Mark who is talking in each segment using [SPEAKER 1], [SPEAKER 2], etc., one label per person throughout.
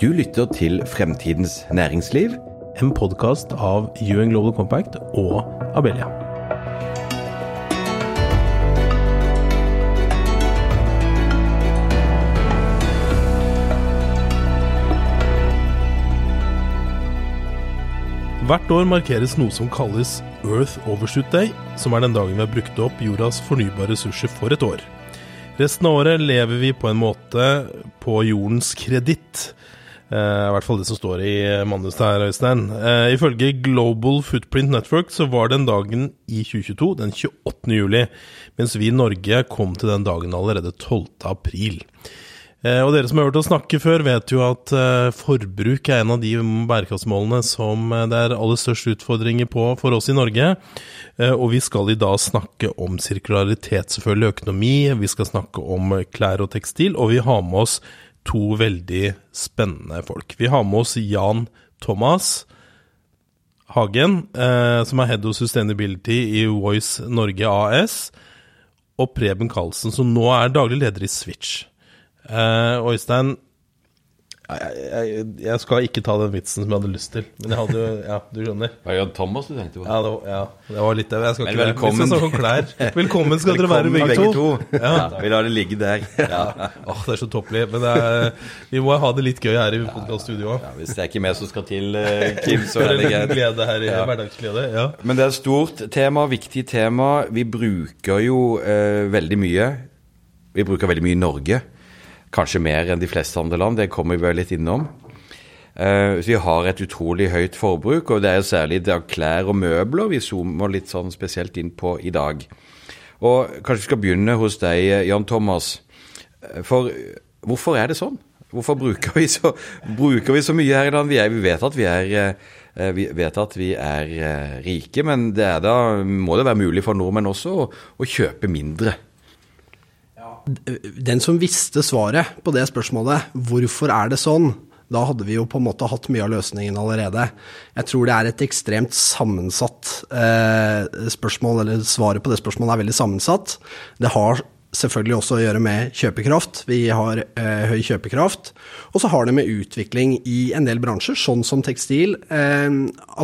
[SPEAKER 1] Du lytter til Fremtidens næringsliv.
[SPEAKER 2] En podkast av UN Global Compact og Abelia. Hvert år markeres noe som kalles Earth Overshoot Day, som er den dagen vi har brukt opp jordas fornybare ressurser for et år. Resten av året lever vi på en måte på jordens kreditt. Eh, I hvert fall det som står i manuset her, Øystein. Eh, ifølge Global Footprint Network så var den dagen i 2022 den 28. juli, mens vi i Norge kom til den dagen allerede 12. april. Eh, og dere som har hørt oss snakke før, vet jo at eh, forbruk er en av de bærekraftsmålene som eh, det er aller størst utfordringer på for oss i Norge. Og vi skal i dag snakke om sirkularitet, selvfølgelig økonomi, vi skal snakke om klær og tekstil, og vi har med oss to veldig spennende folk. Vi har med oss Jan Thomas Hagen, som er Head of Sustainability i Voice Norge AS, og Preben Karlsen, som nå er daglig leder i Switch. Eh, Øystein, jeg, jeg, jeg, skal ikke ta den vitsen som jeg hadde lyst til. Men jeg hadde jo Ja, du skjønner.
[SPEAKER 1] Var det Thomas du tenkte på?
[SPEAKER 2] Ja, det var, ja, det var litt det. Jeg skal
[SPEAKER 1] ikke velkommen.
[SPEAKER 2] Sånn skal Velkommen skal dere være, begge, begge to.
[SPEAKER 1] to. Ja. Vi lar det ligge der.
[SPEAKER 2] Ja. Åh, det er så topplig. Men er, vi må ha det litt gøy her i podkaststudioet.
[SPEAKER 1] Ja, hvis det er ikke mer som skal til, eh, Kim, så er det greit.
[SPEAKER 2] Glede her i ja. hverdagsglede. Ja.
[SPEAKER 1] Men det er et stort tema, viktig tema. Vi bruker jo eh, veldig mye. Vi bruker veldig mye i Norge. Kanskje mer enn de fleste andre land, det kommer vi vel litt innom. Uh, vi har et utrolig høyt forbruk, og det er særlig det av klær og møbler vi zoomer litt sånn spesielt inn på i dag. Og kanskje vi skal begynne hos deg, Jan Thomas. Eh, for hvorfor er det sånn? Hvorfor bruker vi så, bruker vi så mye her i land? Vi, vi, vet at vi er, vi vet at vi er rike, men det da, må det være mulig for nordmenn også å, å kjøpe mindre
[SPEAKER 3] den som visste svaret på det spørsmålet, hvorfor er det sånn, da hadde vi jo på en måte hatt mye av løsningen allerede. Jeg tror det er et ekstremt sammensatt eh, spørsmål, eller svaret på det spørsmålet er veldig sammensatt. Det har selvfølgelig også å gjøre med kjøpekraft. Vi har eh, høy kjøpekraft. Og så har det med utvikling i en del bransjer, sånn som tekstil, eh,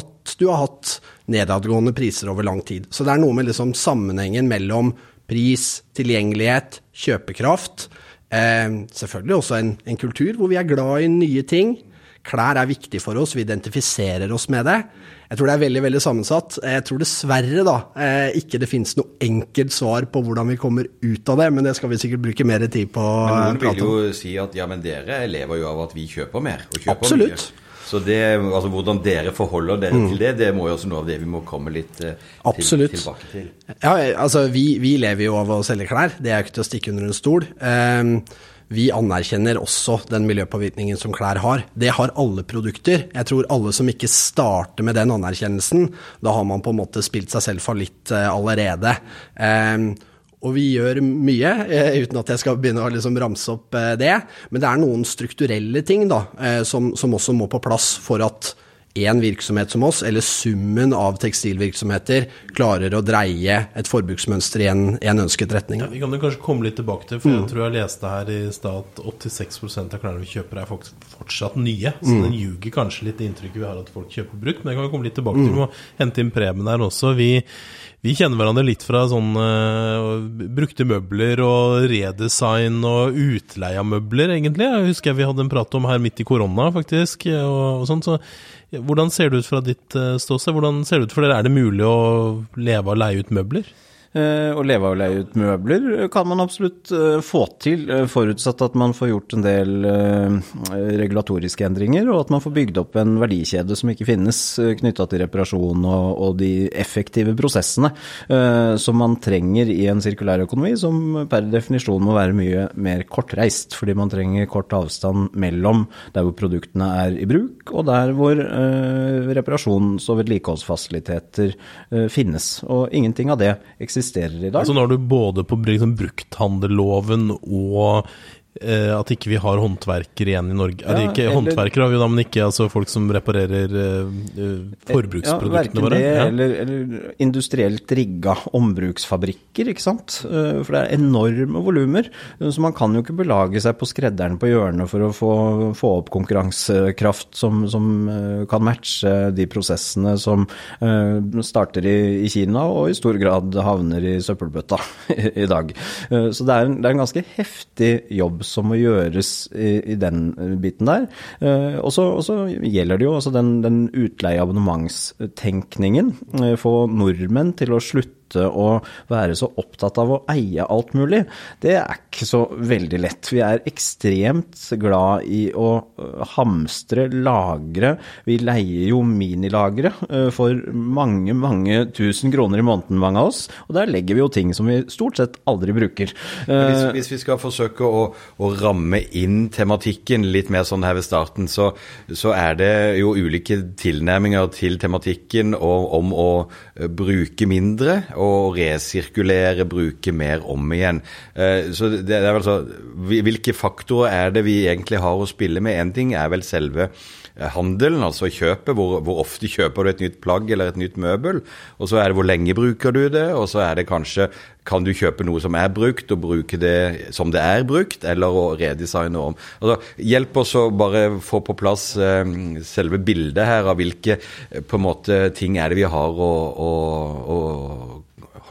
[SPEAKER 3] at du har hatt nedadgående priser over lang tid. Så det er noe med liksom sammenhengen mellom pris, tilgjengelighet, kjøpekraft. Eh, selvfølgelig også en, en, kultur hvor vi er glad i nye ting. Klær er viktig for oss, vi identifiserer oss med det. Jeg tror det er veldig veldig sammensatt. Jeg tror dessverre da, eh, ikke det finnes noe enkelt svar på hvordan vi kommer ut av det, men det skal vi sikkert bruke mer tid på.
[SPEAKER 1] Men noen vil jo si at ja, men dere lever jo av at vi kjøper mer. og kjøper
[SPEAKER 3] Absolutt.
[SPEAKER 1] Mye. Så det, altså Hvordan dere forholder dere mm. til det, det må jo også noe av det vi må komme litt eh, til, tilbake til.
[SPEAKER 3] Ja, altså vi, vi, lever jo av å selge klær, det er jo ikke til å stikke under en stol. Um, vi anerkjenner også den miljøpåvirkningen som klær har. Det har alle produkter. Jeg tror alle som ikke starter med den anerkjennelsen, da har man på en måte spilt seg selv fallitt uh, allerede. Um, og vi gjør mye, eh, uten at jeg skal begynne å liksom ramse opp eh, det. Men det er noen strukturelle ting da, eh, som, som også må på plass for at én virksomhet som oss, eller summen av tekstilvirksomheter, klarer å dreie et forbruksmønster i en, en ønsket retning.
[SPEAKER 2] Ja, vi kan jo kanskje komme litt tilbake til, for mm. jeg tror jeg leste her i stad at 86% av klærne vi kjøper, er fortsatt nye. Så mm. den ljuger kanskje litt det inntrykket vi har at folk kjøper brukt. Men det kan vi komme litt tilbake til. Vi må hente inn Preben her også. Vi vi kjenner hverandre litt fra sånn uh, brukte møbler og redesign og utleie av møbler, egentlig. Jeg husker vi hadde en prat om her midt i korona, faktisk. og, og sånt, så Hvordan ser det ut fra ditt uh, ståsted? Hvordan ser det ut for dere? Er det mulig å leve av å leie ut møbler?
[SPEAKER 4] Eh, å leve av å leie ut møbler kan man absolutt eh, få til, eh, forutsatt at man får gjort en del regulatoriske endringer, og at man får bygd opp en verdikjede som ikke finnes knytta til reparasjon og, de effektive prosessene som man trenger i en sirkulær økonomi, som per definisjon må være mye mer kortreist, fordi man trenger kort avstand mellom der hvor produktene er i bruk, og der hvor reparasjons- og vedlikeholdsfasiliteter finnes. Og ingenting av det eksisterer eksisterer i dag.
[SPEAKER 2] Altså Nå er du både på liksom, brukthandelloven og eh, at ikke vi har håndverkere igjen i Norge.
[SPEAKER 4] Ja,
[SPEAKER 2] ikke
[SPEAKER 4] eller-
[SPEAKER 2] håndverkere har vi da, men ikke altså, folk som reparerer eh, eh, forbruksproduktene
[SPEAKER 4] verken
[SPEAKER 2] våre.
[SPEAKER 4] det
[SPEAKER 2] Ja.
[SPEAKER 4] eller, eller industrielt rigga ombruksfabrikker, ikke sant. Eh, For det er enorme volumer. Så man kan jo ikke belage seg på skredderen på hjørnet for å få, få opp konkurransekraft som, som eh, kan matche de prosessene som eh, starter i, i Kina og i stor grad havner i søppelbøtta i, i dag. Eh, Så det er, en, det er en ganske heftig jobb som må gjøres i, i den eh, biten der. Eh, Og så gjelder det jo altså den, den utleie-abonnementstenkningen. eh, Få nordmenn til å slutte å være så opptatt av å eie alt mulig. Det er ikke så veldig lett. Vi er ekstremt glad i å øh, hamstre, lagre. Vi leier jo minilagre øh, for mange, mange tusen kroner i måneden, mange av oss. Og der legger vi jo ting som vi stort sett aldri bruker.
[SPEAKER 1] Hvis,
[SPEAKER 4] Eh,
[SPEAKER 1] hvis vi skal forsøke å, å ramme inn tematikken litt mer sånn her ved starten, så, så er det jo ulike tilnærminger til tematikken og, om å bruke mindre og resirkulere, bruke mer om igjen. Eh, Så det er vel Hvilke faktorer er det vi egentlig har å spille med? En ting er vel selve eh, handelen, altså kjøpet. Hvor, hvor ofte kjøper du et nytt plagg eller et nytt møbel? Og så er det hvor lenge bruker du det? Og så er det kanskje kan du kjøpe noe som er brukt, og bruke det som det er brukt, eller å redesigne om. Altså, hjelp oss å bare få på plass eh, selve bildet her av hvilke eh, på en måte ting er det vi har å, å, å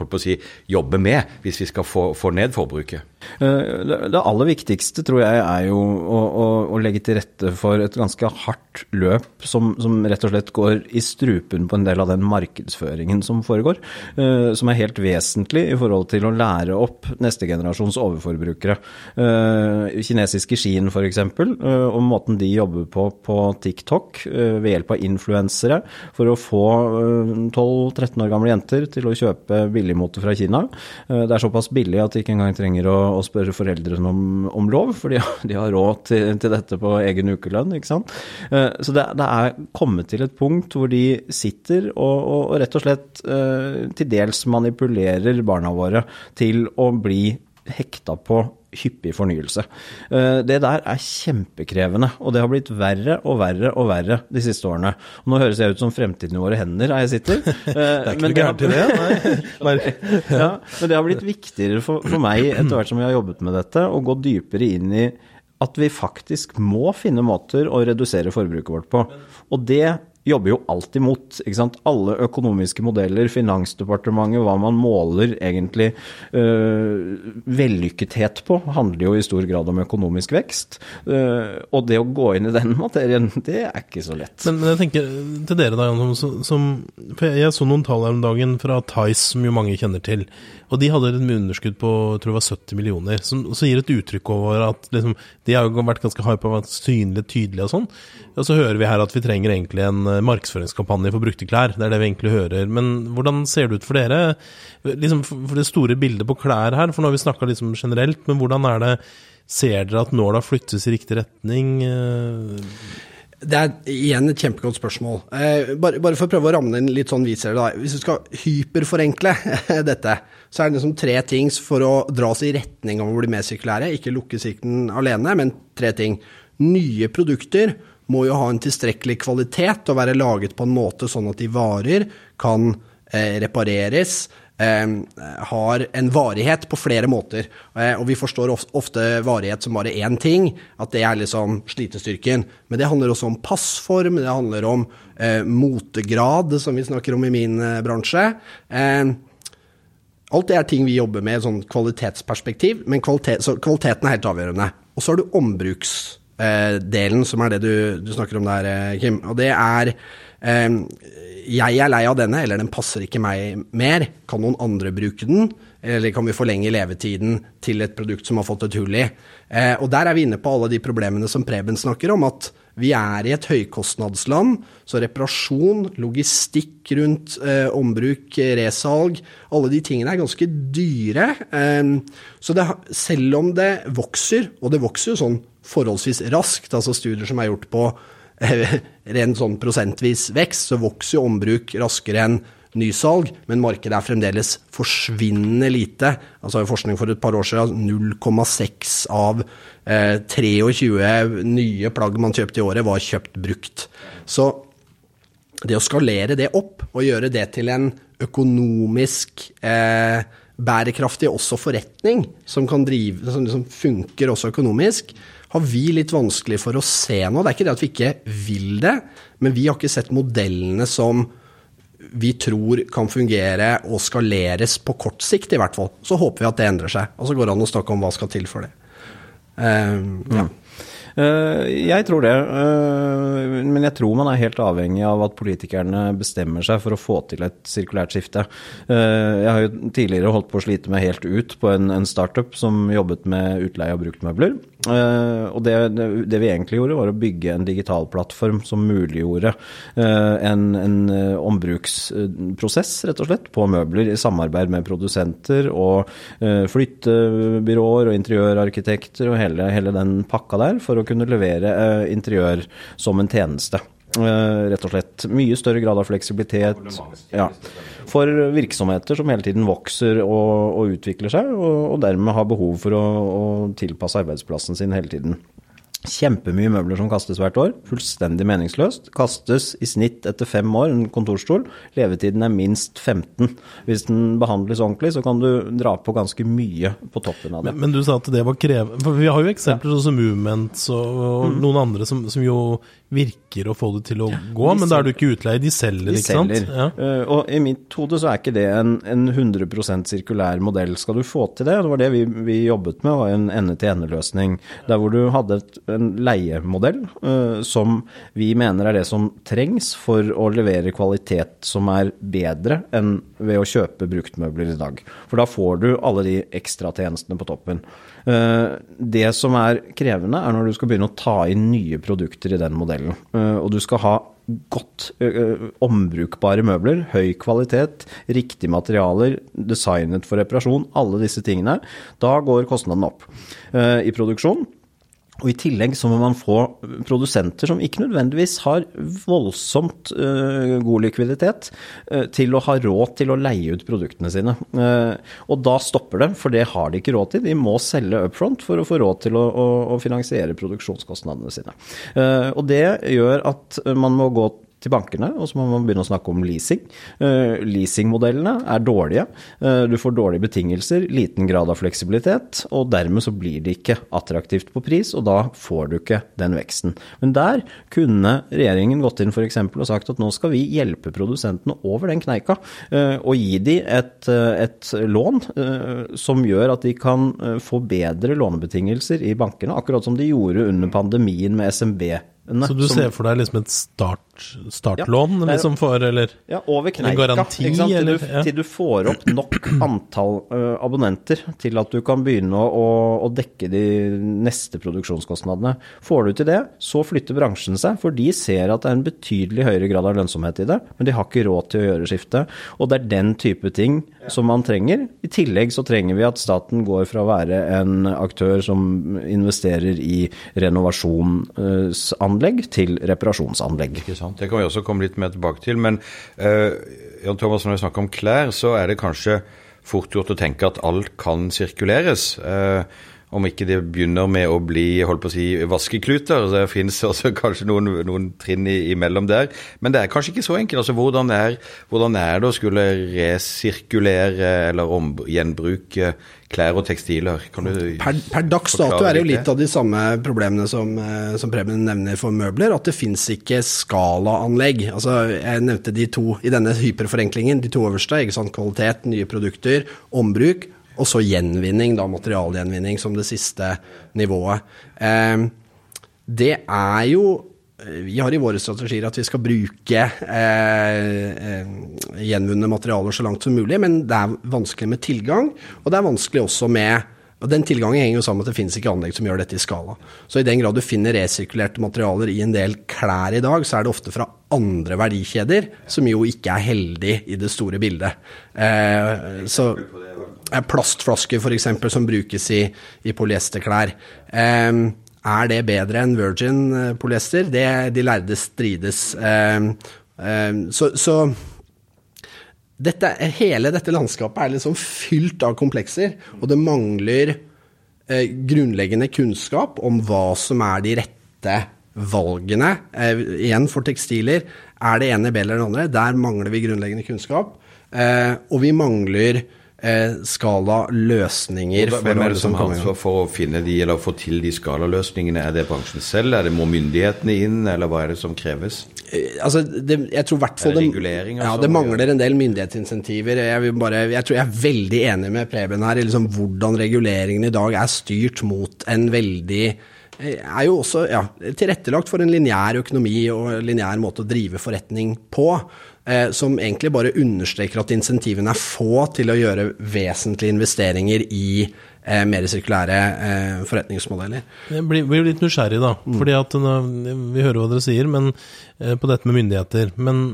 [SPEAKER 1] holdt på å si, jobbe med, hvis vi skal få, få ned forbruket.
[SPEAKER 4] Eh, Det aller viktigste tror jeg er jo å, å, å legge til rette for et ganske hardt løp som, som rett og slett går i strupen på en del av den markedsføringen som foregår, eh, som er helt vesentlig i forhold til å lære opp neste generasjons overforbrukere. Eh, Kinesiske Skien f.eks., og måten de jobber på på TikTok ved hjelp av influensere for å få eh, 12-13 år gamle jenter til å kjøpe billigmote fra Kina. Det er såpass billig at de ikke engang trenger å, å spørre foreldrene om, om lov, for de, de har råd til, til dette på egen ukelønn. ikke sant? Eh, Så det, det er kommet til et punkt hvor de sitter og, og, og rett og slett eh, til dels manipulerer barna våre til å bli hekta på hyppig fornyelse. Eh, Det der er kjempekrevende, og det har blitt verre og verre og verre de siste årene. Og nå høres jeg ut som fremtiden i våre hender her jeg sitter. Det
[SPEAKER 2] Det er ikke noe gærent i det. Nei. Nei.
[SPEAKER 4] ja, men det har blitt viktigere for, for meg etter hvert som vi har jobbet med dette, å gå dypere inn i at vi faktisk må finne måter å redusere forbruket vårt på. Og det jobber jo alltid mot. Ikke sant? Alle økonomiske modeller, Finansdepartementet, hva man måler egentlig øh, vellykkethet på, handler jo i stor grad om økonomisk vekst. Øh, og det å gå inn i den materien, det er ikke så lett.
[SPEAKER 2] Men, jeg tenker til dere, da, Jan, som, som jeg, jeg så noen tall her om dagen fra Tice, som jo mange kjenner til. Og de hadde et underskudd på jeg tror det var 70 millioner, som også gir et uttrykk over at liksom, de har jo vært ganske hypa å vært synlige, tydelige og sånn. Og så hører vi her at vi trenger egentlig en markedsføringskampanje for brukte klær. Det er det vi egentlig hører. Men hvordan ser det ut for dere? Liksom, for det store bildet på klær her, for nå har vi snakka liksom generelt, men hvordan er det Ser dere at nåla flyttes i riktig retning? Eh,
[SPEAKER 3] Det er igjen et kjempegodt spørsmål. Eh, bare, for å prøve å ramme inn litt sånn vi ser det, da. Hvis du skal hyperforenkle dette, så er det liksom tre ting for å dra oss i retning av å bli mer sirkulære. Ikke lukke sirkelen alene, men tre ting. Nye produkter må jo ha en tilstrekkelig kvalitet og være laget på en måte sånn at de varer, kan eh, repareres, eh, har en varighet på flere måter. Eh, og vi forstår ofte varighet som bare én ting, at det er liksom slitestyrken. Men det handler også om passform, det handler om eh, motegrad, som vi snakker om i min eh, bransje. Eh, Alt det er ting vi jobber med i sånn kvalitetsperspektiv, men kvalitet, så kvaliteten er helt avgjørende. Og så har du ombruksdelen, som er det du, du snakker om der, eh, Kim. Og det er eh, Jeg er lei av denne, eller den passer ikke meg mer. Kan noen andre bruke den? Eller kan vi forlenge levetiden til et produkt som har fått et hull i? Eh, og der er vi inne på alle de problemene som Preben snakker om, at vi er i et høykostnadsland, så reparasjon, logistikk rundt eh, ombruk, resalg, alle de tingene er ganske dyre. Eh, så det, selv om det vokser, og det vokser jo sånn forholdsvis raskt, altså studier som er gjort på eh, ren sånn prosentvis vekst, så vokser jo ombruk raskere enn nysalg, men markedet er fremdeles forsvinnende lite. Altså Forskning for et par år siden 0,6 av eh, 23 nye plagg man kjøpte i året, var kjøpt brukt. Så det å skalere det opp og gjøre det til en økonomisk eh, bærekraftig også forretning, som, kan drive, som liksom funker også økonomisk, har vi litt vanskelig for å se nå. Det er ikke det at vi ikke vil det, men vi har ikke sett modellene som vi tror kan fungere og skaleres på kort sikt, i hvert fall. Så håper vi at det endrer seg. Og så går det an å snakke om hva skal til for det. Uh, ja.
[SPEAKER 4] Uh, jeg tror det, uh, men jeg tror man er helt avhengig av at politikerne bestemmer seg for å få til et sirkulært skifte. Uh, jeg har jo tidligere holdt på å slite meg helt ut på en, en startup som jobbet med utleie av bruktmøbler. Uh, og det, det, vi egentlig gjorde, var å bygge en digital plattform som muliggjorde uh, en, en uh, ombruksprosess, rett og slett, på møbler i samarbeid med produsenter og flyttebyråer og interiørarkitekter og hele, hele, den pakka der, for å kunne levere interiør som en tjeneste. Rett og slett. Mye større grad av fleksibilitet. Ja for virksomheter som hele tiden vokser og, og utvikler seg, og, og, dermed har behov for å, å tilpasse arbeidsplassen sin hele tiden. Kjempemye møbler som kastes hvert år. Fullstendig meningsløst. Kastes i snitt etter fem år, en kontorstol. Levetiden er minst 15. Hvis den behandles ordentlig, så kan du dra på ganske mye på toppen av det.
[SPEAKER 2] Men, men du sa at det var krevende For vi har jo eksempler ja. sånn som Movements og, og mm. noen andre som, som, jo virker å få det til å gå, ja, men da er du ikke utleie, de selger, de ikke selger. sant?
[SPEAKER 4] Ja. Uh, og i mitt hode så er ikke det en, en 100% sirkulær modell. Skal du få til det, det var det vi, vi jobbet med, var en ende-til-ende-løsning. Der hvor du hadde et en leiemodell uh, som vi mener er det som trengs for å levere kvalitet som er bedre enn ved å kjøpe bruktmøbler i dag. For da får du alle de ekstratjenestene på toppen. Uh, det som er krevende, er når du skal begynne å ta inn nye produkter i den modellen. Uh, og du skal ha godt uh, ombrukbare møbler, høy kvalitet, riktige materialer, designet for reparasjon, alle disse tingene. Da går kostnadene opp i produksjon. Og I tillegg så må man få produsenter som ikke nødvendigvis har voldsomt uh, god likviditet, uh, til å ha råd til å leie ut produktene sine. Uh, og da stopper det, for det har de ikke råd til. De må selge up front for å få råd til å, å, å finansiere produksjonskostnadene sine. og det gjør at man må gå til bankene, og så må man begynne å snakke om leasing. Uh, leasingmodellene er dårlige. Uh, du får dårlige betingelser, liten grad av fleksibilitet, og dermed så blir det ikke attraktivt på pris, og da får du ikke den veksten. Men der kunne regjeringen gått inn f.eks. og sagt at nå skal vi hjelpe produsentene over den kneika, uh, og gi de et, et lån som gjør at de kan få bedre lånebetingelser i bankene, akkurat som de gjorde under pandemien med SMB
[SPEAKER 2] så du som, ser for deg liksom et start, startlån ja, liksom for, eller
[SPEAKER 4] ja, over kneika, en garanti? Til, eller, du, ja. til, du, får opp nok antall uh, abonnenter til at du kan begynne å, å, dekke de neste produksjonskostnadene. Får du til det, så flytter bransjen seg, for de ser at det er en betydelig høyere grad av lønnsomhet i det, men de har ikke råd til å gjøre skiftet. Og det er den type ting som man trenger. I tillegg så trenger vi at staten går fra å være en aktør som investerer i renovasjonsanlegg, anlegg til reparasjonsanlegg.
[SPEAKER 1] Ikke sant? Det kan vi også komme litt mer tilbake til. Men uh, Jan Thomas, når vi snakker om klær, så er det kanskje fort gjort å tenke at alt kan sirkuleres. Uh, om ikke det begynner med å bli holdt på å si, vaskekluter. Det finnes også kanskje noen, noen trinn imellom der. Men det er kanskje ikke så enkelt. Altså, hvordan, er, hvordan er det å skulle resirkulere eller om, gjenbruke klær og tekstiler?
[SPEAKER 3] per, per dags dato er det jo litt av de samme problemene som, eh, som Preben nevner for møbler. At det fins ikke skalaanlegg. Altså, jeg nevnte de to i denne hyperforenklingen. De to øverste. ikke sant? Kvalitet, nye produkter, ombruk og så gjenvinning, da materialgjenvinning som det siste nivået. Eh, det er jo vi har i våre strategier at vi skal bruke eh, eh, gjenvunne materialer så langt som mulig, men det er vanskelig med tilgang. Og det er vanskelig også med og Den tilgangen henger jo sammen med at det finnes ikke anlegg som gjør dette i skala. Så i den grad du finner resirkulerte materialer i en del klær i dag, så er det ofte fra andre verdikjeder, som jo ikke er heldig i det store bildet. Eh, så Plastflasker f.eks. som brukes i, i polyesterklær. Eh, er det bedre enn virgin eh, polyester? Det, de lærde strides. Eh, eh, så, så dette, hele dette landskapet er liksom fylt av komplekser, og det mangler eh, grunnleggende kunnskap om hva som er de rette valgene. Eh, igjen for tekstiler, er det ene bedre enn det andre? Der mangler vi grunnleggende kunnskap. Eh, og vi mangler eh, skalaløsninger.
[SPEAKER 1] Hvem er det som har ansvar for å finne de, eller få til de skalaløsningene? Er det bransjen selv, er det må myndighetene inn, eller hva er det som kreves?
[SPEAKER 3] Eh, altså, det, jeg tror hvert fall
[SPEAKER 1] det
[SPEAKER 3] ja,
[SPEAKER 1] sånn?
[SPEAKER 3] det mangler en del myndighetsinsentiver. Jeg, vil bare, jeg tror jeg er veldig enig med Preben her i liksom hvordan reguleringen i dag er styrt mot en veldig er jo også ja, tilrettelagt for en lineær økonomi og lineær måte å drive forretning på. Eh, som egentlig bare understreker at insentivene er få til å gjøre vesentlige investeringer i eh, mer sirkulære eh, forretningsmodeller.
[SPEAKER 2] Jeg blir, blir litt nysgjerrig, da. Fordi at nå- Vi hører hva dere sier men, eh, på dette med myndigheter. Men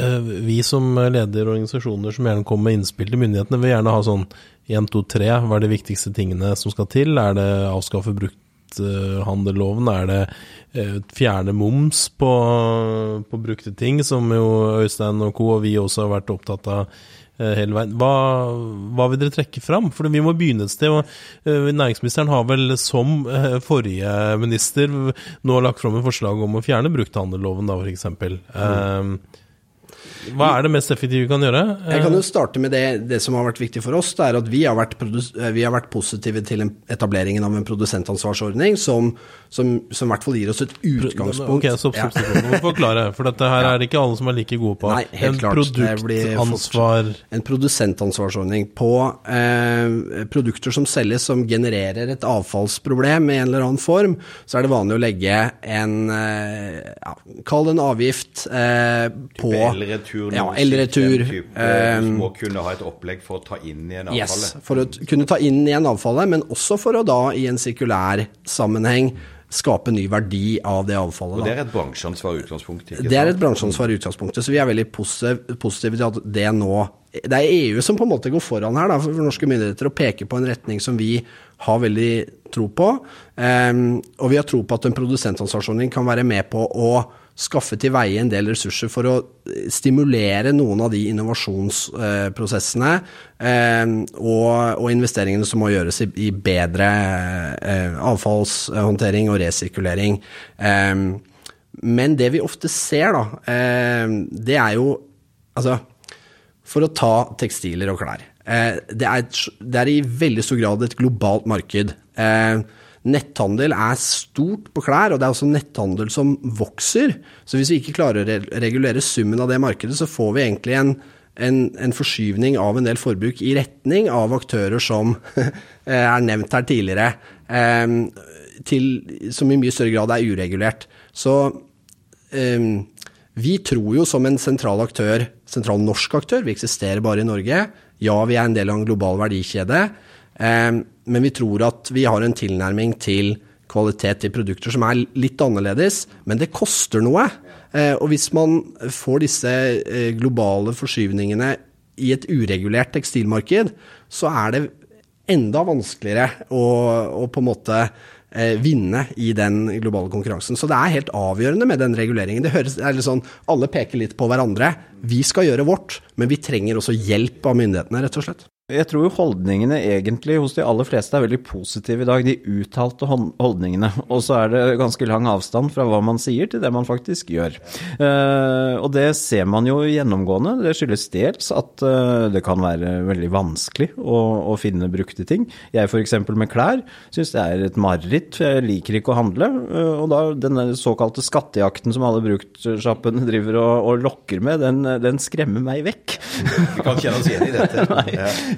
[SPEAKER 2] eh, vi som leder organisasjoner som gjerne kommer med innspill til myndighetene, vil gjerne ha sånn 1, 2, 3. Hva er de viktigste tingene som skal til? Er det avskaffe brukthandelloven? Er det eh, fjerne moms på, på brukte ting, som jo Øystein og co. og vi også har vært opptatt av eh, hele veien. Hva, hva vil dere trekke fram? For vi må begynne et sted. og eh, Næringsministeren har vel som forrige minister nå lagt fram et forslag om å fjerne brukthandelloven, da f.eks. Eh, hva er det mest effektive vi kan gjøre?
[SPEAKER 3] Jeg kan jo starte med det, det som har vært viktig for oss. Det er at vi har vært, eh, vi har vært positive til etableringen av en produsentansvarsordning som, som, som i hvert fall gir oss et utgangspunkt.
[SPEAKER 2] Ok, stopp, stopp, stopp. Må forklare. For dette her er det ikke alle som er like gode på.
[SPEAKER 3] Nei, helt
[SPEAKER 2] en
[SPEAKER 3] klart.
[SPEAKER 2] Produktansvar
[SPEAKER 3] En produsentansvarsordning på eh, produkter som selges som genererer et avfallsproblem i en eller annen form, så er det vanlig å legge en eh, ja, Kall det en avgift eh, på
[SPEAKER 1] noe ja, eller
[SPEAKER 3] retur.
[SPEAKER 1] Du må kunne ha et opplegg for å ta inn igjen
[SPEAKER 3] Yes,
[SPEAKER 1] avfallet.
[SPEAKER 3] for å kunne ta inn igjen avfallet, men også for å da i en sirkulær sammenheng skape ny verdi av det avfallet.
[SPEAKER 1] Og det er et bransjeansvar i utgangspunktet.
[SPEAKER 3] Det er et bransjeansvar i utgangspunktet, så vi er veldig positive, til at det nå Det er EU som på en måte går foran her da, for norske myndigheter og peker på en retning som vi har veldig tro på. Um, og vi har tro på at en produsentansvarsordning kan være med på å skaffe til veie en del ressurser for å stimulere noen av de innovasjonsprosessene ehm, og, og investeringene som må gjøres i, bedre eh, avfallshåndtering og resirkulering. Men det vi ofte ser, da, eh, det er jo Altså, for å ta tekstiler og klær. Eh, det, er, et- det er i veldig stor grad et globalt marked. Eh, netthandel er stort på klær, og det er også netthandel som vokser. Så hvis vi ikke klarer å re- regulere summen av det markedet, så får vi egentlig en, en, en forskyvning av en del forbruk i retning av aktører som er nevnt her tidligere, eh, til, som i mye større grad er uregulert. Så eh, vi tror jo som en sentral aktør, sentral norsk aktør, vi eksisterer bare i Norge. Ja, vi er en del av en global verdikjede, eh, men vi tror at vi har en tilnærming til kvalitet i produkter som er litt annerledes, men det koster noe. Eh, og hvis man får disse eh, globale forskyvningene i et uregulert tekstilmarked, så er det enda vanskeligere å, å på en måte eh, vinne i den globale konkurransen. Så det er helt avgjørende med den reguleringen. Det høres, det sånn, Alle peker litt på hverandre. Vi skal gjøre vårt, men vi trenger også hjelp av myndighetene, rett og slett.
[SPEAKER 4] Jeg tror jo holdningene egentlig hos de aller fleste er veldig positive i dag, de uttalte holdningene. Og så er det ganske lang avstand fra hva man sier til det man faktisk gjør. Eh, og det ser man jo gjennomgående. Det skyldes dels at eh, det kan være veldig vanskelig å, å finne brukte ting. Jeg f.eks. med klær syns det er et mareritt, for jeg liker ikke å handle. Eh, og da denne såkalte skattejakten som alle bruktsjappene driver og, og lokker med, den, den skremmer meg vekk.
[SPEAKER 1] Vi kan kjenne oss igjen i dette.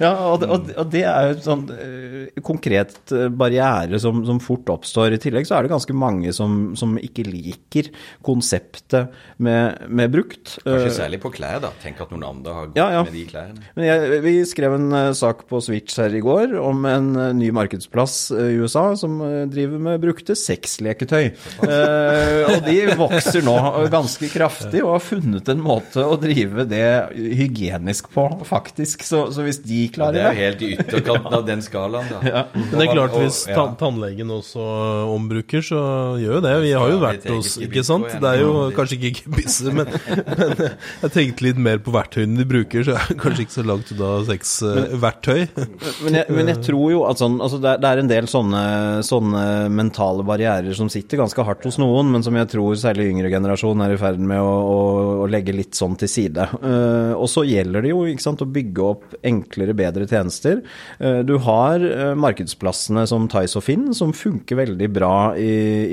[SPEAKER 1] Ja.
[SPEAKER 4] Ja, og og, og det er jo et sånn uh, konkret eh, barriere som, som fort oppstår. I tillegg så er det ganske mange som, som ikke liker konseptet med, med brukt.
[SPEAKER 1] Kanskje
[SPEAKER 4] Eh,
[SPEAKER 1] særlig på klær, da. Tenk at noen andre har gått
[SPEAKER 4] Ja, ja.
[SPEAKER 1] med de klærne.
[SPEAKER 4] Men jeg, vi skrev en eh, sak på Switch her i går om en eh, ny markedsplass eh, i USA som eh, driver med brukte sexleketøy. uh, og de vokser nå ganske kraftig og har funnet en måte å drive det hygienisk på, faktisk. Så, så hvis de
[SPEAKER 1] Ja,
[SPEAKER 4] i
[SPEAKER 1] det er jo helt i ytterkanten av den skalaen, da.
[SPEAKER 2] Men det er klart, hvis ta tannlegen også ombruker, så gjør jo det. Vi har jo vært hos Ikke sant? Det er jo kanskje ikke gebisser, men, men jeg tenkte litt mer på verktøyene de bruker, så jeg er kanskje ikke så langt unna sexverktøy.
[SPEAKER 4] Men jeg, men jeg tror jo at sånn, altså det, er, en del sånne, sånne mentale barrierer som sitter ganske hardt hos noen, men som jeg tror særlig yngre generasjon er i ferd med å, å, å legge litt sånn til side. Eh, og så gjelder det jo ikke sant, å bygge opp enklere, bedre tjenester. Eh, du har eh, markedsplassene som Tice og Finn, som funker veldig bra i,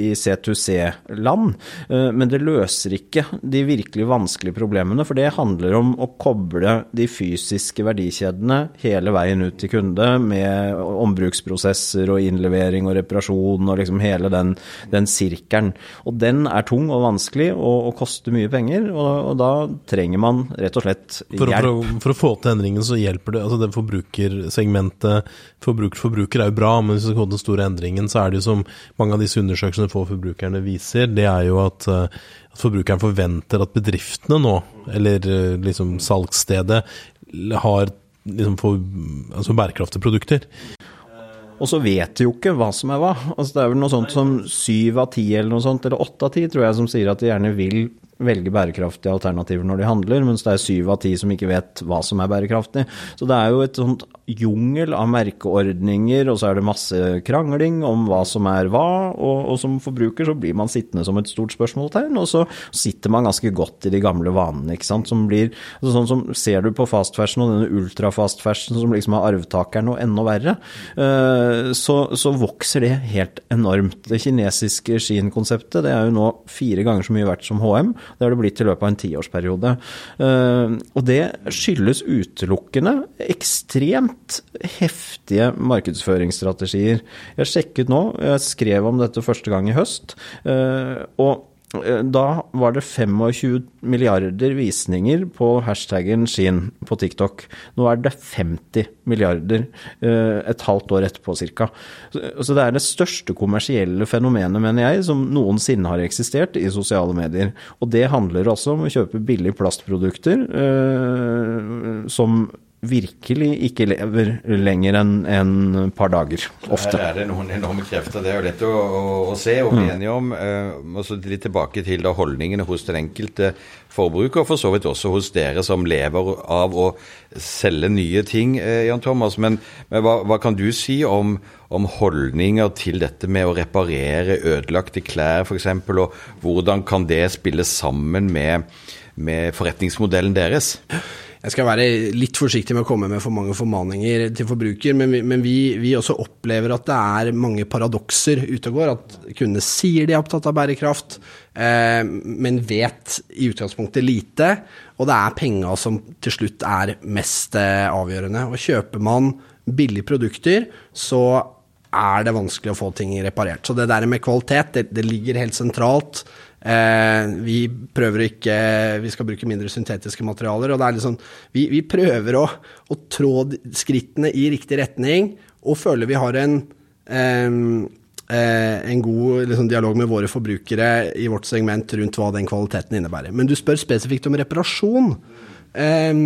[SPEAKER 4] i C2C-land, eh, men det løser ikke de virkelig vanskelige problemene, for det handler om å koble de fysiske verdikjedene hele veien ut til kunde med ombruksprosesser og innlevering og reparasjon og liksom hele den, den sirkelen. Og den er tung og vanskelig og, og koster mye penger, og, og da trenger man rett og slett
[SPEAKER 2] For, å- for,
[SPEAKER 4] hjelp.
[SPEAKER 2] å, for å få til endringen så hjelper det altså det forbrukersegmentet Forbruker forbruker er jo bra, men hvis vi skal til den store endringen, så er det jo som mange av disse undersøkelsene for forbrukerne viser, det er jo at, eh, at forbrukeren forventer at bedriftene nå, eller eh, liksom salgsstedet, har liksom for, altså bærekraftige produkter.
[SPEAKER 4] Og så vet de jo ikke hva som er hva. Altså det er vel noe sånt som syv av ti eller noe sånt, eller åtte av ti tror jeg, som sier at de gjerne vil velge bærekraftige alternativer når de handler, mens det er syv av ti som ikke vet hva som er bærekraftig. Så det er jo et sånt jungel av merkeordninger, og så er det masse krangling om hva som er hva, og, og som forbruker så blir man sittende som et stort spørsmålstegn, og så sitter man ganske godt i de gamle vanene, ikke sant, som blir altså sånn som ser du på fast fashion og denne ultrafast fashion som liksom er arvtakeren og enda verre, eh, så, så vokser det helt enormt. Det kinesiske Shein-konseptet, det er jo nå fire ganger så mye verdt som H&M, det har det blitt i løpet av en tiårsperiode. Eh, Og det skyldes utelukkende ekstremt heftige markedsføringsstrategier. Jeg sjekket nå, jeg skrev om dette første gang i høst, eh, og da var det 25 milliarder visninger på hashtaggen Shein på TikTok. Nå er det 50 milliarder eh, et halvt år etterpå ca. Så det er det største kommersielle fenomenet, mener jeg, som noensinne har eksistert i sosiale medier. Og det handler også om å kjøpe billige plastprodukter eh, som virkelig ikke lever lenger enn en par dager, ofte.
[SPEAKER 1] Her er det noen enorme krefter. Det er jo lett å, å, å se og bli enige om. Eh, og så litt tilbake til da holdningene hos den enkelte forbruker, og for så vidt også hos dere som lever av å selge nye ting, eh, Jan Thomas. Men, men hva, hva kan du si om, om holdninger til dette med å reparere ødelagte klær f.eks., og hvordan kan det spille sammen med, med forretningsmodellen deres?
[SPEAKER 3] Jeg skal være litt forsiktig med å komme med for mange formaninger til forbruker, men vi, men vi, vi også opplever at det er mange paradokser ute og går. At kundene sier de er opptatt av bærekraft, eh, men vet i utgangspunktet lite. Og det er penga som til slutt er mest eh, avgjørende. Og kjøper man billige produkter, så er det vanskelig å få ting reparert. Så det der med kvalitet, det, det ligger helt sentralt. Eh, vi prøver ikke Vi skal bruke mindre syntetiske materialer. Og det er liksom Vi, vi prøver å, å trå skrittene i riktig retning, og føler vi har en eh, en god liksom, dialog med våre forbrukere i vårt segment rundt hva den kvaliteten innebærer. Men du spør spesifikt om reparasjon. Eh,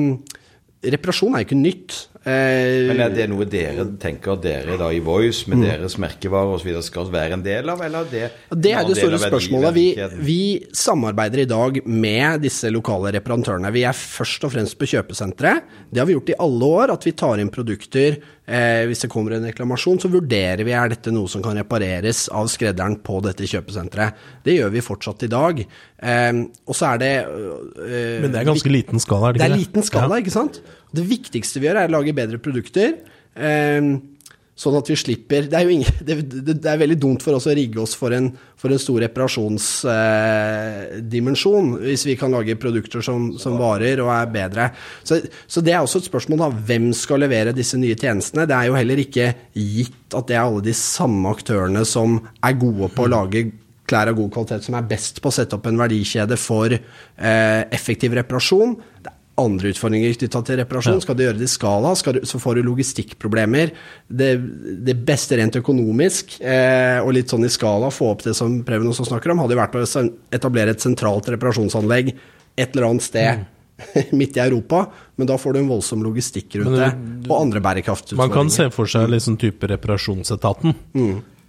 [SPEAKER 3] reparasjon er jo ikke nytt. Eh,
[SPEAKER 1] Men er det noe dere tenker dere da i Voice, med deres merkevarer osv. skal være en del av, eller er det
[SPEAKER 3] Det er det store spørsmålet. Vi, vi samarbeider i dag med disse lokale reparatørene. Vi er først og fremst på kjøpesentre. Det har vi gjort i alle år, at vi tar inn produkter. Eh, hvis det kommer en reklamasjon, så vurderer vi er dette noe som kan repareres av skredderen på dette kjøpesenteret. Det gjør vi fortsatt i dag. Eh, og så er det eh,
[SPEAKER 2] Men det er ganske liten skala, er det
[SPEAKER 3] det
[SPEAKER 2] ikke
[SPEAKER 3] er
[SPEAKER 2] det?
[SPEAKER 3] liten skala,
[SPEAKER 2] Ja.
[SPEAKER 3] ikke sant? Det viktigste vi gjør, er å lage bedre produkter. Eh, sånn at vi slipper det er, jo ingen, det, det, det er veldig dumt for oss å rigge oss for en, for en stor reparasjonsdimensjon, hvis vi kan lage produkter som, som varer og er bedre. Så, så det er også et spørsmål da, hvem skal levere disse nye tjenestene. Det er jo heller ikke gitt at det er alle de samme aktørene som er gode på å lage klær av god kvalitet, som er best på å sette opp en verdikjede for eh, effektiv reparasjon. Det andre utfordringer knytta til reparasjon. Skal du gjøre det i skala, skal du, så får du logistikkproblemer. Det, det beste rent økonomisk, eh, og litt sånn i skala, få opp det som Preben også snakker om, hadde jo vært å etablere et sentralt reparasjonsanlegg et eller annet sted midt i Europa, men da får du en voldsom logistikk rundt det, og andre bærekraftsutfordringer.
[SPEAKER 2] Man kan se for seg liksom type reparasjonsetaten,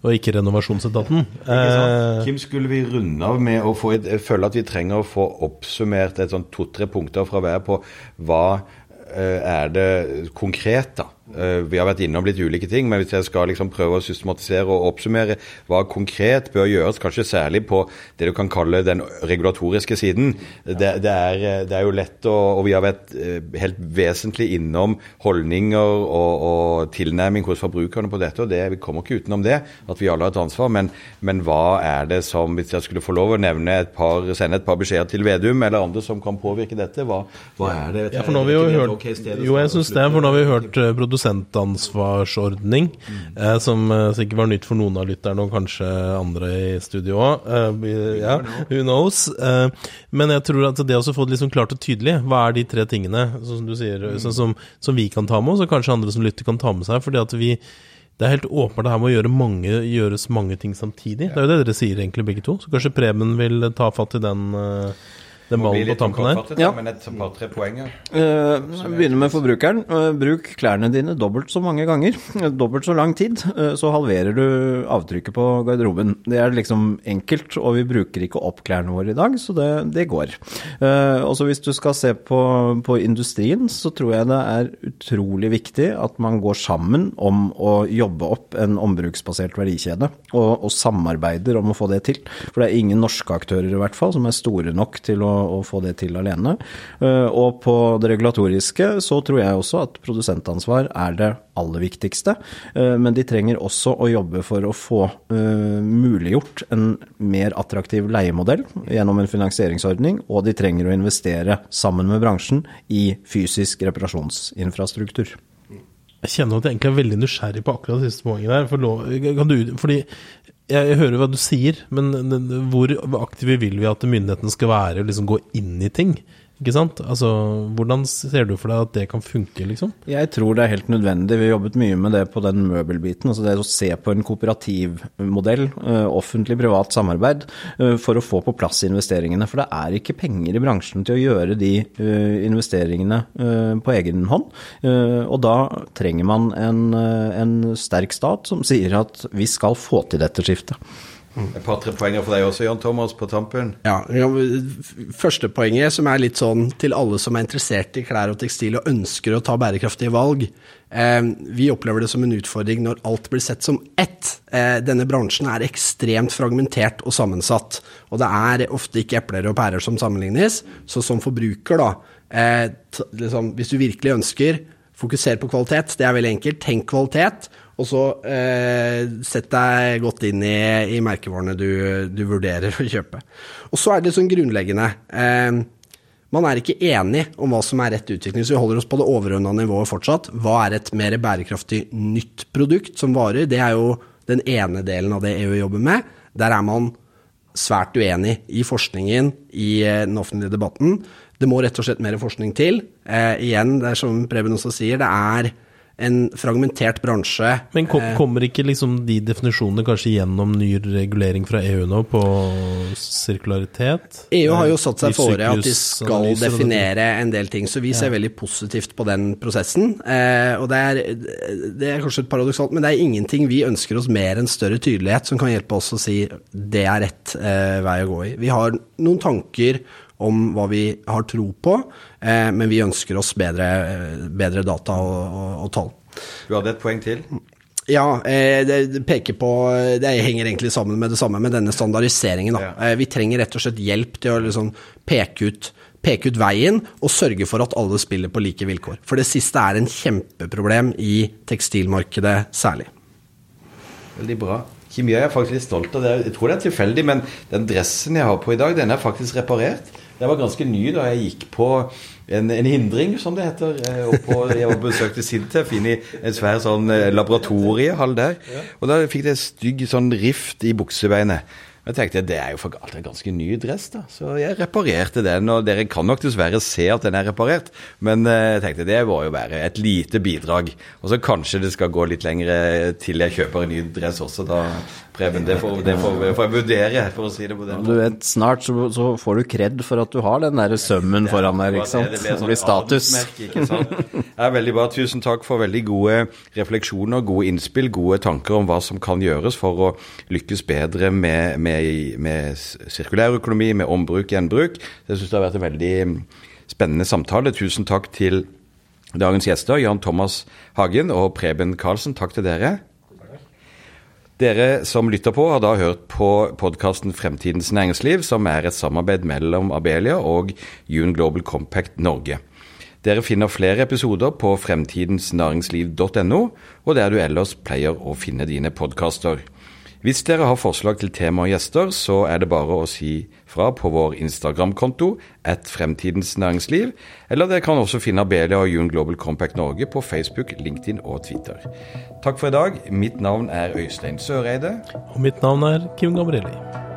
[SPEAKER 2] og ikke renovasjonsetaten. Eh,
[SPEAKER 1] Kim, skulle vi runde av med å få jeg at vi trenger å få oppsummert et sånn to-tre punkter fra hver på hva eh, er det konkret, da? Eh, vi har vært innom litt ulike ting, men hvis jeg skal liksom prøve å systematisere og oppsummere hva konkret bør gjøres, kanskje særlig på det du kan kalle den regulatoriske siden, det, det, er, det er, jo lett å Og vi har vært eh, helt vesentlig innom holdninger og, og tilnærming hos forbrukerne på dette, og det, vi kommer ikke utenom det, at vi alle har et ansvar. Men, men hva er det som, hvis jeg skulle få lov å nevne et par, sende et par beskjeder til Vedum eller andre som kan påvirke dette, hva, hva er det?
[SPEAKER 2] Ja, for nå har vi jo hørt Jo, jeg syns det, for nå har vi hørt eh, produsentansvarsordning, eh, som eh, sikkert var nytt for noen av lytterne, og kanskje andre i studio òg. Eh, ja, who knows? Eh, men jeg tror at det å få det liksom klart og tydelig, hva er de tre tingene sånn som du sier, sånn som, som vi kan ta med oss, og kanskje andre som lytter kan ta med seg. fordi at vi det er helt åpenbart det her med å gjøre mange, gjøres mange ting samtidig. Det er jo det dere sier egentlig begge to. Så kanskje Preben vil ta fatt i den, eh, den ballen på tampen her.
[SPEAKER 1] Ja. Men et par-tre poenger.
[SPEAKER 4] Uh, begynner med forbrukeren. Uh, bruk klærne dine dobbelt så mange ganger. dobbelt så lang tid, uh, så halverer du avtrykket på garderoben. Det er liksom enkelt, og vi bruker ikke opp klærne våre i dag, så det, det går. Og så hvis du skal se på, på, industrien, så tror jeg det er utrolig viktig at man går sammen om å jobbe opp en ombruksbasert verdikjede, og, og samarbeider om å få det til. For det er ingen norske aktører i hvert fall som er store nok til å å, få det til alene. Eh, og på det regulatoriske så tror jeg også at produsentansvar er det aller viktigste. Eh, men de trenger også å jobbe for å få eh, muliggjort en mer attraktiv leiemodell gjennom en finansieringsordning, og de trenger å investere sammen med bransjen i fysisk reparasjonsinfrastruktur.
[SPEAKER 2] Jeg kjenner at jeg egentlig er veldig nysgjerrig på akkurat det siste poenget der. For du, fordi jeg hører hva du sier, men hvor aktive vil vi at myndighetene skal være og liksom gå inn i ting? Ikke sant? Altså, Hvordan ser du for deg at det kan funke, liksom?
[SPEAKER 4] Jeg tror det er helt nødvendig. Vi har jobbet mye med det på den møbelbiten. altså Det å se på en kooperativmodell, eh, offentlig-privat samarbeid, eh, for å få på plass investeringene. For det er ikke penger i bransjen til å gjøre de eh, investeringene på egen hånd. Og da trenger man en, en sterk stat som sier at vi skal få til dette skiftet.
[SPEAKER 1] Et par-tre poenger for deg også, Jan Thomas, på tampen?
[SPEAKER 3] Ja, Første poenget, som er litt sånn til alle som er interessert i klær og tekstil og ønsker å ta bærekraftige valg. Eh, vi opplever det som en utfordring når alt blir sett som ett. Eh, denne bransjen er ekstremt fragmentert og sammensatt. Og det er ofte ikke epler og pærer som sammenlignes. Så som forbruker, da, eh, liksom, hvis du virkelig ønsker Fokuser på kvalitet, det er veldig enkelt. Tenk kvalitet. Og så eh, sett deg godt inn i, i merkevarene du, du, vurderer å kjøpe. Og så er det sånn grunnleggende eh, Man er ikke enig om hva som er rett utvikling, så vi holder oss på det overordna nivået fortsatt. Hva er et mer bærekraftig nytt produkt som varer? Det er jo den ene delen av det EU jobber med. Der er man svært uenig i forskningen, i eh, den offentlige debatten. Det må rett og slett mer forskning til. Eh, igjen, det er som Preben også sier, det er en fragmentert bransje.
[SPEAKER 2] Men kom, eh, kommer ikke liksom de definisjonene kanskje gjennom ny regulering fra EU nå på sirkularitet?
[SPEAKER 3] EU har jo satt seg fore at de skal definere en del ting, så vi ser ja. veldig positivt på den prosessen. Eh, og det er, det er kanskje paradoksalt, men det er ingenting vi ønsker oss mer enn større tydelighet som kan hjelpe oss å si det er rett eh, vei å gå i. Vi har noen tanker om hva vi har tro på, eh, men vi ønsker oss bedre, eh, bedre data og, og, og, tall.
[SPEAKER 1] Du hadde et poeng til?
[SPEAKER 3] Ja, eh, det peker på Det henger egentlig sammen med det samme med denne standardiseringen. Ja. Vi trenger rett og slett hjelp til å liksom peke ut peke ut veien og sørge for at alle spiller på like vilkår. For det siste er en kjempeproblem i tekstilmarkedet særlig.
[SPEAKER 1] Veldig bra. Kimi er jeg faktisk litt stolt av det. Jeg tror det er tilfeldig, men den dressen jeg har på i dag, den er faktisk reparert. Den var ganske ny da jeg gikk på en, en hindring, som det heter. Eh, Oppå, jeg var besøkte Sintef inn i en svær sånn eh, laboratoriehall der. Og da fikk jeg stygg sånn rift i buksebeinet. Jeg tenkte det er jo for galt, det er ganske ny dress, da. Så jeg reparerte den. Og dere kan nok dessverre se at den er reparert, men eh, jeg tenkte det var jo bare et lite bidrag. Og så kanskje det skal gå litt lenger til jeg kjøper en ny dress også, da. Preben, det får, det får, får jeg vurdere, for å si det på den
[SPEAKER 4] Du vet, snart så, så får du kred for at du har den derre sømmen foran deg, ikke sant.
[SPEAKER 1] Det blir
[SPEAKER 4] status.
[SPEAKER 1] ikke sant? Det er veldig bra. Tusen takk for veldig gode refleksjoner, gode innspill, gode tanker om hva som kan gjøres for å lykkes bedre med, med, med sirkulær økonomi, med ombruk, gjenbruk. Jeg syns det har vært en veldig spennende samtale. Tusen takk til dagens gjester, Jan Thomas Hagen og Preben Karlsen. Takk til dere. Dere som lytter på, har da hørt på podkasten Fremtidens næringsliv, som er et samarbeid mellom Abelia og UN Global Compact Norge. Dere finner flere episoder på fremtidensnæringsliv.no, og der du ellers pleier å finne dine podkaster. Hvis dere har forslag til tema og gjester, så er det bare å si fra på vår Instagram-konto at Fremtidens Næringsliv, eller dere kan også finne Abelia og Jun Global Compact Norge på Facebook, LinkedIn og Twitter. Takk for i dag. Mitt navn er Øystein Søreide.
[SPEAKER 2] Og mitt navn er Kim Gabrielli.